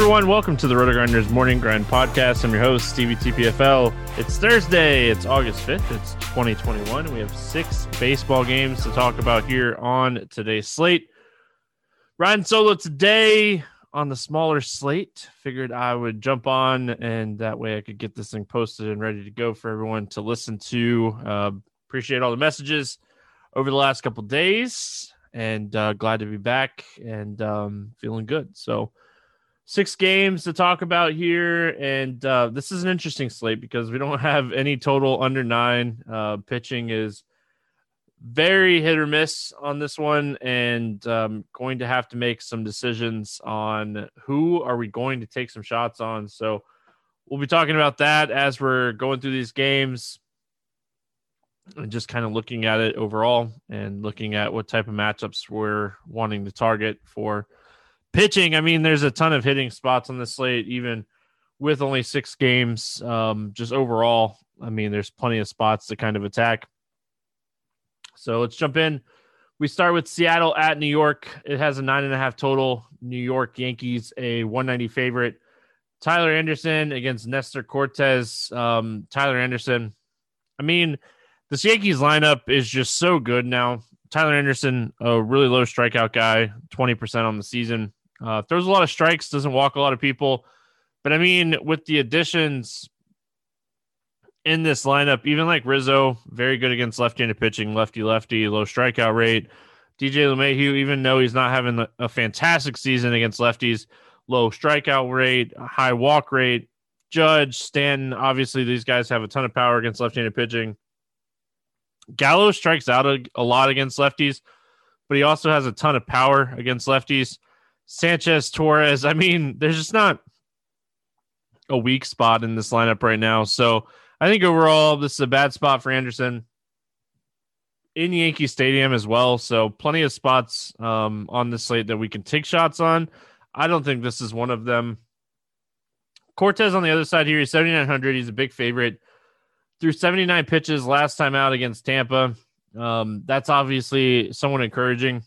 Everyone, welcome to the RotoGrinders Morning Grind Podcast. I'm your host, Stevie TPFL. It's Thursday, it's August 5th, it's 2021, we have six baseball games to talk about here on today's slate. Riding solo today on the smaller slate. Figured I would jump on and that way I could get this thing posted and ready to go for everyone to listen to. Uh, appreciate all the messages over the last couple days and uh, glad to be back and um, feeling good. So, six games to talk about here, and uh, this is an interesting slate because we don't have any total under nine. Uh, pitching is very hit or miss on this one, and um, going to have to make some decisions on who are we going to take some shots on. So we'll be talking about that as we're going through these games. And just kind of looking at it overall and looking at what type of matchups we're wanting to target for pitching, I mean, there's a ton of hitting spots on the slate, even with only six games. Um, just overall, I mean, there's plenty of spots to kind of attack. So let's jump in. We start with Seattle at New York. It has a nine and a half total. New York Yankees, a 190 favorite. Tyler Anderson against Nestor Cortes. Um, Tyler Anderson. I mean, this Yankees lineup is just so good now. Tyler Anderson, a really low strikeout guy, 20% on the season. Uh, throws a lot of strikes, doesn't walk a lot of people. But I mean, with the additions in this lineup, even like Rizzo, very good against left-handed pitching, lefty lefty, low strikeout rate. DJ LeMahieu, even though he's not having a fantastic season against lefties, low strikeout rate, high walk rate. Judge, Stanton, obviously these guys have a ton of power against left-handed pitching. Gallo strikes out a, a lot against lefties, but he also has a ton of power against lefties. Sanchez, Torres. I mean, there's just not a weak spot in this lineup right now. So I think overall, this is a bad spot for Anderson in Yankee Stadium as well. So plenty of spots um, on the slate that we can take shots on. I don't think this is one of them. Cortes on the other side here, he's 7,900. He's a big favorite. Through 79 pitches last time out against Tampa. Um, that's obviously somewhat encouraging.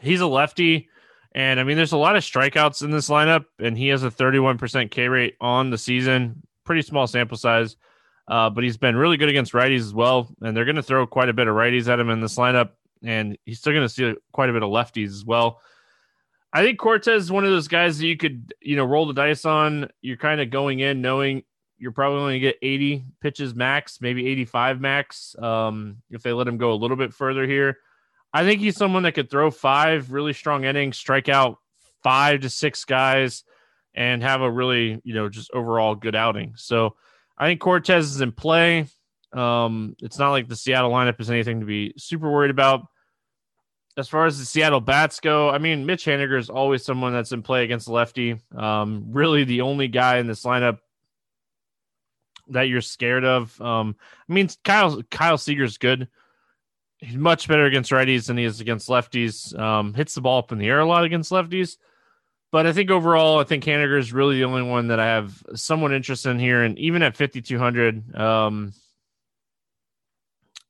He's a lefty. And I mean, there's a lot of strikeouts in this lineup, and he has a 31% K rate on the season. Pretty small sample size, uh, but he's been really good against righties as well. And they're going to throw quite a bit of righties at him in this lineup, and he's still going to see quite a bit of lefties as well. I think Cortes is one of those guys that you could, you know, roll the dice on. You're kind of going in knowing you're probably going to get 80 pitches max, maybe 85 max, um, if they let him go a little bit further here. I think he's someone that could throw five really strong innings, strike out five to six guys, and have a really, you know, just overall good outing. So I think Cortes is in play. Um, it's not like the Seattle lineup is anything to be super worried about. As far as the Seattle bats go, I mean, Mitch Haniger is always someone that's in play against lefty. Um, really, the only guy in this lineup that you're scared of. Um, I mean, Kyle Kyle Seager's good. He's much better against righties than he is against lefties. Um, hits the ball up in the air a lot against lefties. But I think overall, I think Haniger is really the only one that I have somewhat interest in here. And even at 5,200, um,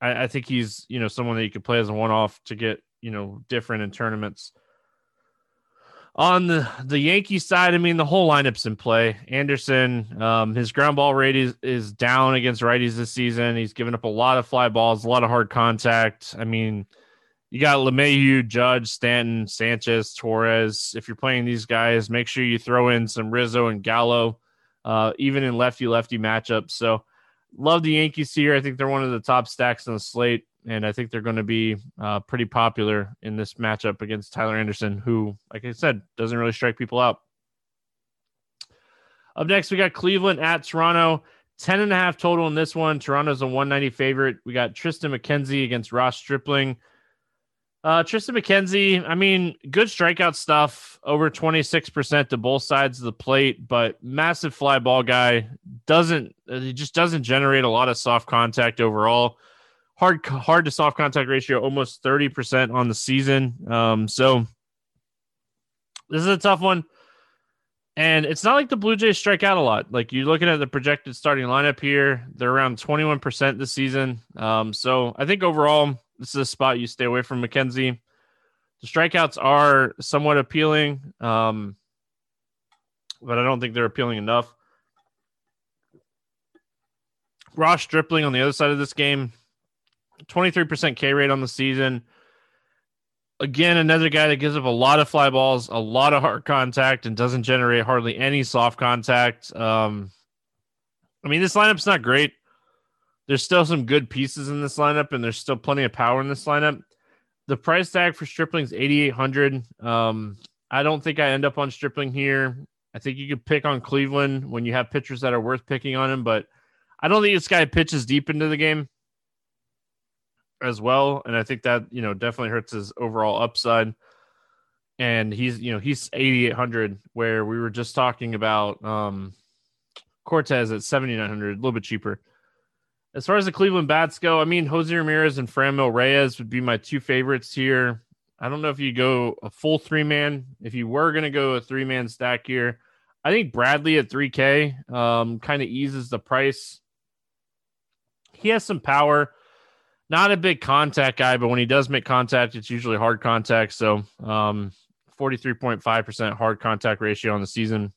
I, I think he's, you know, someone that you could play as a one off to get, you know, different in tournaments. On the, the Yankee side, I mean, the whole lineup's in play. Anderson, um, his ground ball rate is, is down against righties this season. He's given up a lot of fly balls, a lot of hard contact. I mean, you got LeMahieu, Judge, Stanton, Sanchez, Torres. If you're playing these guys, make sure you throw in some Rizzo and Gallo, uh, even in lefty lefty matchups. So, love the Yankees here. I think they're one of the top stacks on the slate and I think they're going to be uh, pretty popular in this matchup against Tyler Anderson, who, like I said, doesn't really strike people out. Up next, we got Cleveland at Toronto. 10 and a half total in this one. Toronto's a 190 favorite. We got Triston McKenzie against Ross Stripling. Uh, Triston McKenzie, I mean, good strikeout stuff, over 26% to both sides of the plate, but massive fly ball guy. Doesn't, he just doesn't generate a lot of soft contact overall hard hard to soft contact ratio almost 30% on the season. Um, so this is a tough one. And it's not like the blue jays strike out a lot. Like you're looking at the projected starting lineup here. They're around 21% this season. Um, so i think overall this is a spot you stay away from mckenzie the strikeouts are somewhat appealing um, but i don't think they're appealing enough. Ross stripling on the other side of this game 23% K rate on the season. Again, another guy that gives up a lot of fly balls, a lot of hard contact, and doesn't generate hardly any soft contact. Um, I mean, this lineup's not great. There's still some good pieces in this lineup, and there's still plenty of power in this lineup. The price tag for Stripling is 8,800. Um, I don't think I end up on Stripling here. I think you could pick on Cleveland when you have pitchers that are worth picking on him, but I don't think this guy pitches deep into the game as well, and I think that you know definitely hurts his overall upside. And he's you know he's eighty eight hundred, where we were just talking about um, Cortes at seventy nine hundred, a little bit cheaper. As far as the Cleveland bats go, I mean Jose Ramirez and Franmil Reyes would be my two favorites here. I don't know if you go a full three man. If you were going to go a three man stack here, I think Bradley at 3K um, kind of eases the price. He has some power not a big contact guy, but when he does make contact, it's usually hard contact. So, um, 43.5% hard contact ratio on the season.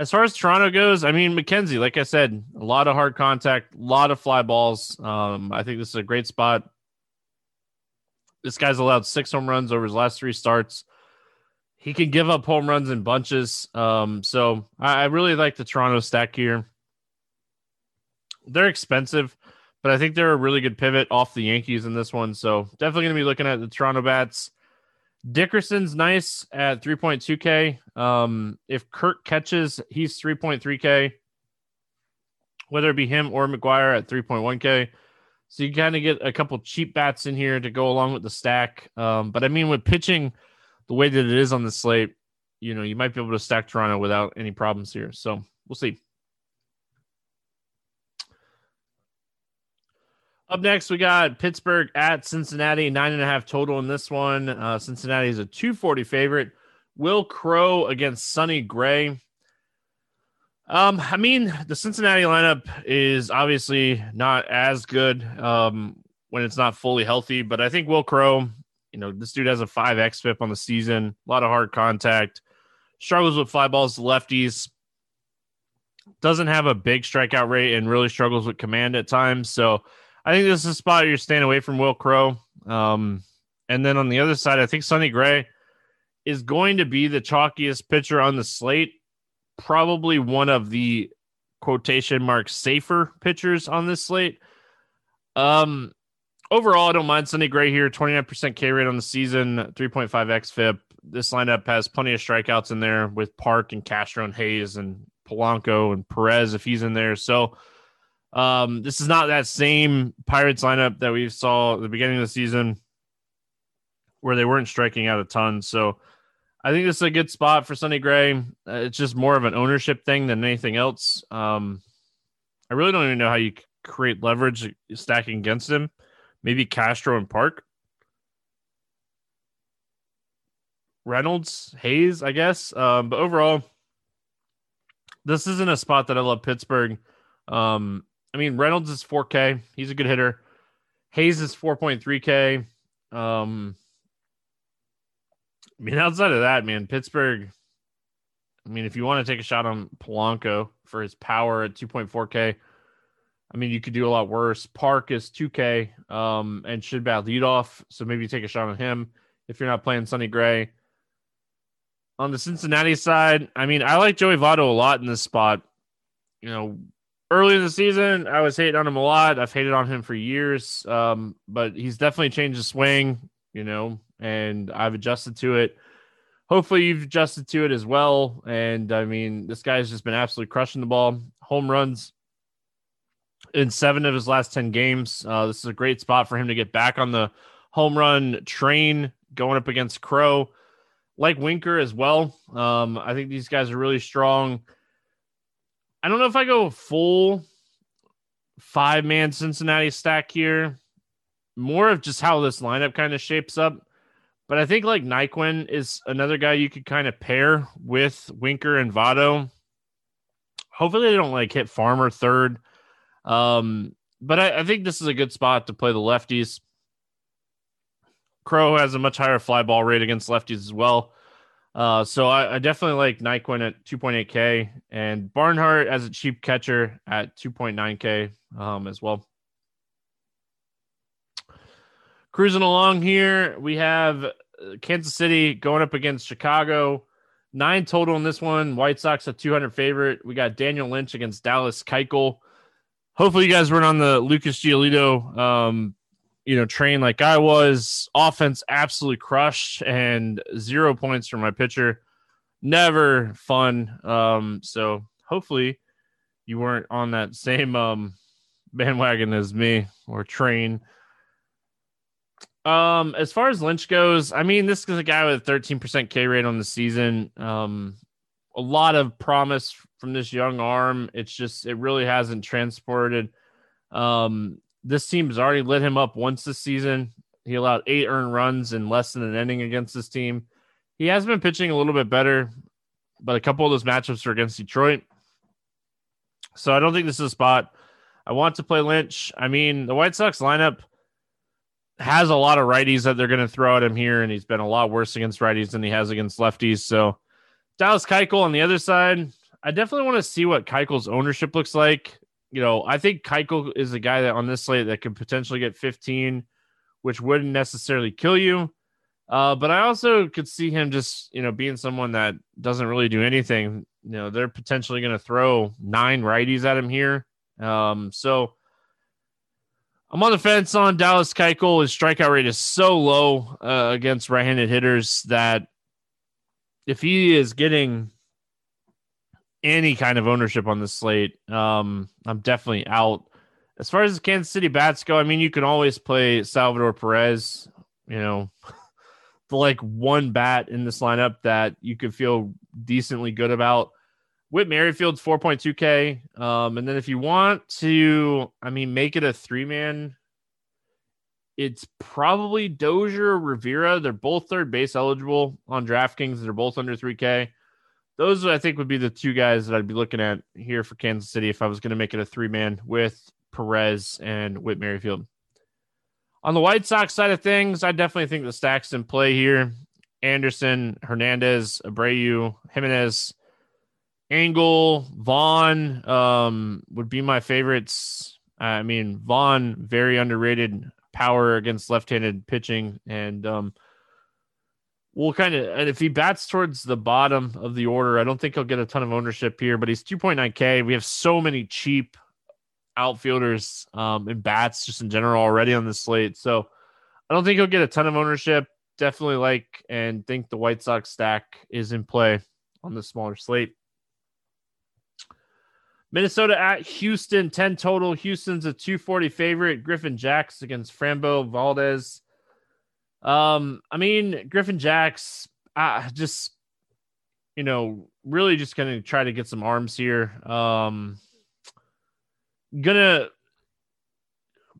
As far as Toronto goes, I mean, McKenzie, like I said, a lot of hard contact, a lot of fly balls. Um, I think this is a great spot. This guy's allowed six home runs over his last three starts. He can give up home runs in bunches. Um, so I, I really like the Toronto stack here. They're expensive but I think they're a really good pivot off the Yankees in this one. So definitely going to be looking at the Toronto bats. Dickerson's nice at 3.2K. Um, if Kirk catches, he's 3.3K, whether it be him or McGuire at 3.1K. So you kind of get a couple cheap bats in here to go along with the stack. Um, but I mean, with pitching the way that it is on the slate, you know, you might be able to stack Toronto without any problems here. So we'll see. Up next, we got Pittsburgh at Cincinnati, nine and a half total in this one. Uh, Cincinnati is a 240 favorite. Will Crowe against Sonny Gray. Um, I mean, the Cincinnati lineup is obviously not as good um, when it's not fully healthy, but I think Will Crowe, you know, this dude has a 5 xFIP on the season, a lot of hard contact, struggles with fly balls to lefties, doesn't have a big strikeout rate, and really struggles with command at times. So, I think this is a spot you're staying away from Will Crowe. Um, and then on the other side, I think Sonny Gray is going to be the chalkiest pitcher on the slate. Probably one of the quotation mark safer pitchers on this slate. Um, overall, I don't mind Sonny Gray here. 29% K rate on the season, 3.5 XFIP. This lineup has plenty of strikeouts in there with Park and Castro and Hayes and Polanco and Perez if he's in there. So um, this is not that same Pirates lineup that we saw at the beginning of the season where they weren't striking out a ton. So I think this is a good spot for Sonny Gray. Uh, it's just more of an ownership thing than anything else. Um, I really don't even know how you create leverage stacking against him. Maybe Castro and Park. Reynolds, Hayes, I guess. Um, but overall, this isn't a spot that I love Pittsburgh. Um, I mean, Reynolds is 4K. He's a good hitter. Hayes is 4.3K. Um, I mean, outside of that, man, Pittsburgh. I mean, if you want to take a shot on Polanco for his power at 2.4K, I mean, you could do a lot worse. Park is 2K um, and should bat leadoff. So maybe take a shot on him if you're not playing Sonny Gray. On the Cincinnati side, I mean, I like Joey Votto a lot in this spot. You know, early in the season, I was hating on him a lot. I've hated on him for years, um, but he's definitely changed his swing, you know, and I've adjusted to it. Hopefully, you've adjusted to it as well. And I mean, this guy's just been absolutely crushing the ball. Home runs in seven of his last 10 games. Uh, this is a great spot for him to get back on the home run train going up against Crowe. like Winker as well. Um, I think these guys are really strong. I don't know if I go full five man Cincinnati stack here. More of just how this lineup kind of shapes up. But I think like Naquin is another guy you could kind of pair with Winker and Votto. Hopefully they don't like hit Farmer third. Um, but I, I think this is a good spot to play the lefties. Crowe has a much higher fly ball rate against lefties as well. Uh, so I, I, definitely like Naquin at 2.8K and Barnhart as a cheap catcher at 2.9K um, as well. Cruising along here, we have uh, Kansas City going up against Chicago. Nine total in this one. White Sox a 200 favorite. We got Daniel Lynch against Dallas Keuchel. Hopefully, you guys weren't on the Lucas Giolito um, you know, train like I was. Offense absolutely crushed and zero points from my pitcher. Never fun. Um, so hopefully you weren't on that same um bandwagon as me or train. Um, as far as Lynch goes, I mean, this is a guy with a 13% K rate on the season. Um, a lot of promise from this young arm. It's just it really hasn't transported. Um, this team has already lit him up once this season. He allowed eight earned runs in less than an inning against this team. He has been pitching a little bit better, but a couple of those matchups are against Detroit. So I don't think this is a spot. I want to play Lynch. I mean, the White Sox lineup has a lot of righties that they're going to throw at him here, and he's been a lot worse against righties than he has against lefties. So Dallas Keuchel on the other side, I definitely want to see what Keuchel's ownership looks like you know, I think Keuchel is a guy that on this slate that could potentially get 15, which wouldn't necessarily kill you. Uh, but I also could see him just, you know, being someone that doesn't really do anything. You know, they're potentially going to throw nine righties at him here. Um, so I'm on the fence on Dallas Keuchel. His strikeout rate is so low uh, against right-handed hitters that if he is getting any kind of ownership on the slate, um, I'm definitely out. As far as the Kansas City bats go, I mean, you can always play Salvador Perez. You know, the like one bat in this lineup that you could feel decently good about. Whit Merrifield's 4.2K. Um, and then if you want to, I mean, make it a three man, it's probably Dozier or Rivera. They're both third base eligible on DraftKings. They're both under 3K those I think would be the two guys that I'd be looking at here for Kansas City if I was going to make it a three man with Perez and Whit Merrifield. On the White Sox side of things, I definitely think the stacks in play here. Anderson, Hernandez, Abreu, Jimenez, Engel, Vaughn um, would be my favorites. I mean, Vaughn, very underrated power against left handed pitching. And um, we'll kind of and if he bats towards the bottom of the order, I don't think he'll get a ton of ownership here, but he's 2.9k. We have so many cheap outfielders um, and bats just in general already on the slate. So I don't think he'll get a ton of ownership. Definitely like and think the White Sox stack is in play on the smaller slate. Minnesota at Houston, 10 total. Houston's a 240 favorite. Griffin Jax against Framber Valdez. Um, I mean, Griffin Jax, I just, you know, really just gonna try to get some arms here. Um, gonna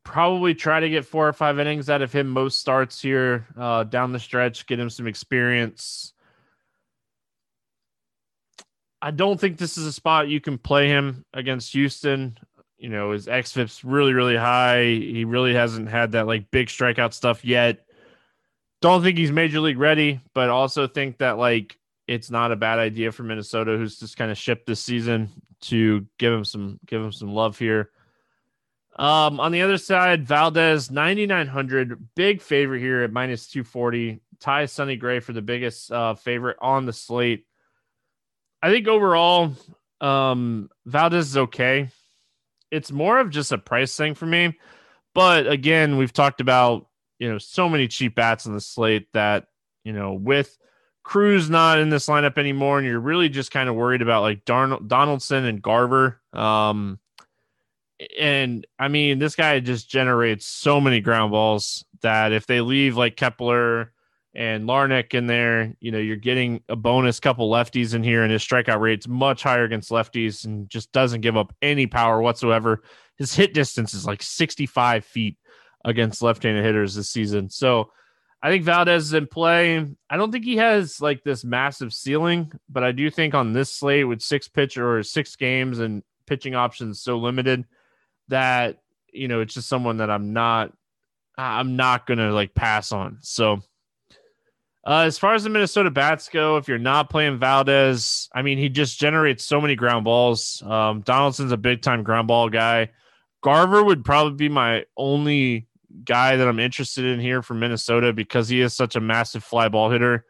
probably try to get four or five innings out of him most starts here uh, down the stretch, get him some experience. I don't think this is a spot you can play him against Houston. You know, his xFIP's really, really high. He really hasn't had that like big strikeout stuff yet. Don't think he's major league ready, but also think that like it's not a bad idea for Minnesota, who's just kind of shipped this season, to give him some give him some love here. Um, on the other side, Valdez 9900, big favorite here at minus 240. Ty Sonny Gray for the biggest uh, favorite on the slate. I think overall, um, Valdez is okay. It's more of just a price thing for me. But again, we've talked about you know so many cheap bats on the slate that you know with Cruz not in this lineup anymore, and you're really just kind of worried about like Donaldson and Garver. Um, and I mean, this guy just generates so many ground balls that if they leave like Kepler and Larnach in there, you know, you're getting a bonus couple lefties in here, and his strikeout rate's much higher against lefties and just doesn't give up any power whatsoever. His hit distance is like 65 feet against left-handed hitters this season. So I think Valdez is in play. I don't think he has like this massive ceiling, but I do think on this slate with six pitcher or six games and pitching options so limited that you know it's just someone that I'm not I'm not gonna like pass on. So uh, as far as the Minnesota bats go, if you're not playing Valdez, I mean he just generates so many ground balls. Um, Donaldson's a big time ground ball guy. Garver would probably be my only guy that I'm interested in here from Minnesota because he is such a massive fly ball hitter.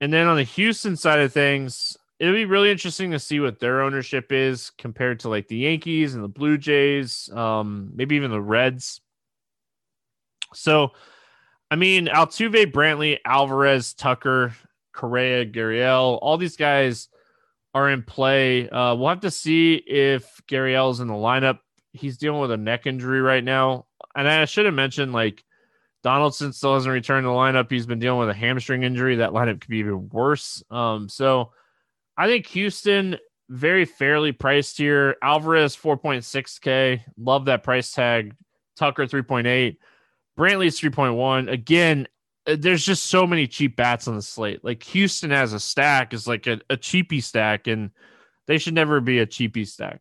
And then on the Houston side of things, it'll be really interesting to see what their ownership is compared to like the Yankees and the Blue Jays, um, maybe even the Reds. So, I mean, Altuve, Brantley, Alvarez, Tucker, Correa, Gurriel, all these guys are in play. Uh, we'll have to see if Gurriel's in the lineup he's dealing with a neck injury right now. And I should have mentioned like Donaldson still hasn't returned to the lineup. He's been dealing with a hamstring injury. That lineup could be even worse. Um, so I think Houston very fairly priced here. Alvarez 4.6k. Love that price tag. Tucker 3.8. Brantley's 3.1. Again, uh, there's just so many cheap bats on the slate. Like Houston has a stack is like a, a cheapy stack, and they should never be a cheapy stack.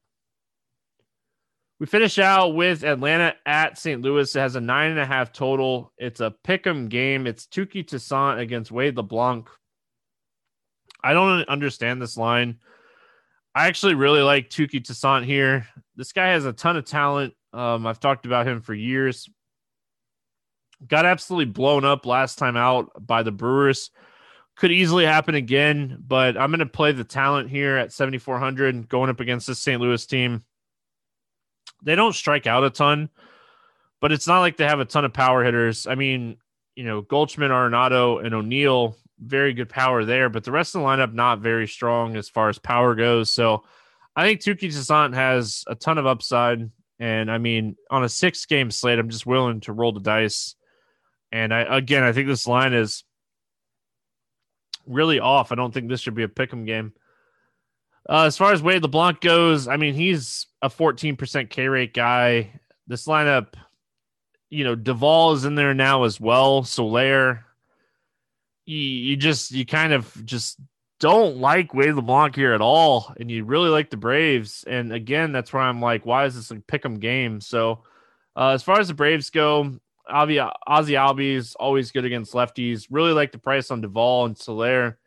We finish out with Atlanta at St. Louis. It has a nine and a half total. It's a pick 'em game. It's Touki Toussaint against Wade LeBlanc. I don't understand this line. I actually really like Touki Toussaint here. This guy has a ton of talent. Um, I've talked about him for years. Got absolutely blown up last time out by the Brewers. Could easily happen again, but I'm going to play the talent here at 7,400 going up against this St. Louis team they don't strike out a ton, but it's not like they have a ton of power hitters. I mean, you know, Goldschmidt, Arenado, and O'Neill, very good power there, but the rest of the lineup not very strong as far as power goes. So I think Touki Toussaint has a ton of upside. And I mean, on a six game slate, I'm just willing to roll the dice. And I again, I think this line is really off. I don't think this should be a pick 'em game. Uh, as far as Wade LeBlanc goes, I mean, he's a 14% K rate guy. This lineup, you know, Duvall is in there now as well. Soler, you, you just, you kind of just don't like Wade LeBlanc here at all. And you really like the Braves. And again, that's where I'm like, why is this a pick 'em game? So, uh, as far as the Braves go, Ozzie, Ozzie Albies is always good against lefties. Really like the price on Duvall and Soler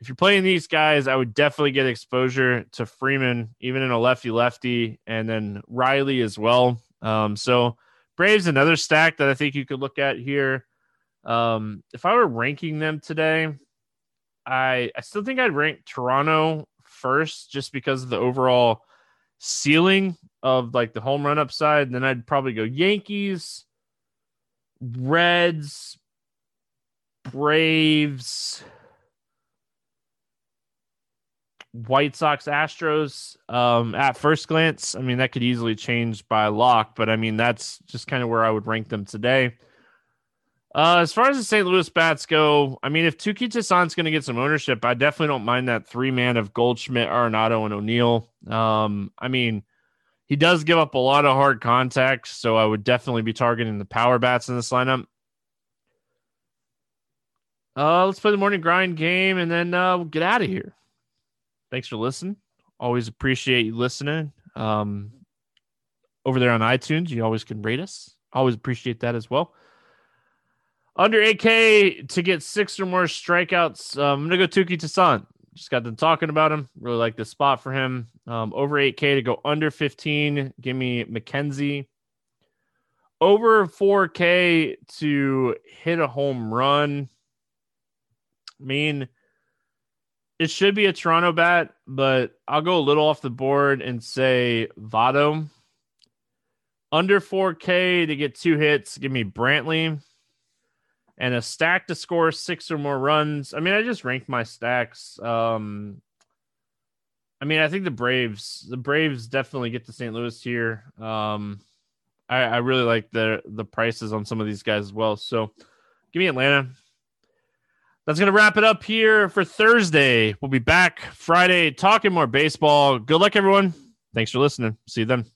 if you're playing these guys, I would definitely get exposure to Freeman, even in a lefty lefty, and then Riley as well. Um, so Braves another stack that I think you could look at here. Um, if I were ranking them today, I I still think I'd rank Toronto first just because of the overall ceiling of like the home run upside, then I'd probably go Yankees, Reds, Braves, White Sox, Astros. Um, at first glance, I mean that could easily change by lock, but I mean that's just kind of where I would rank them today. Uh, as far as the St. Louis bats go, I mean, if Touki Toussaint's going to get some ownership, I definitely don't mind that three man of Goldschmidt, Arenado, and O'Neill. Um, I mean, he does give up a lot of hard contact, so I would definitely be targeting the power bats in this lineup. Uh, let's play the morning grind game and then uh, we'll get out of here. Thanks for listening. Always appreciate you listening. Um, over there on iTunes, you always can rate us. Always appreciate that as well. Under 8K to get six or more strikeouts. Um, I'm gonna go Touki Toussaint. Just got them talking about him. Really like this spot for him. Um, over 8K to go under 15. Give me McKenzie. Over 4K to hit a home run. I mean, it should be a Toronto bat, but I'll go a little off the board and say Votto. Under 4K to get two hits. Give me Brantley and a stack to score six or more runs. I mean, I just ranked my stacks. Um, I mean, I think the Braves, the Braves definitely get to St. Louis here. Um, I, I really like the the prices on some of these guys as well. So, give me Atlanta. That's gonna wrap it up here for Thursday. We'll be back Friday talking more baseball. Good luck, everyone. Thanks for listening. See you then.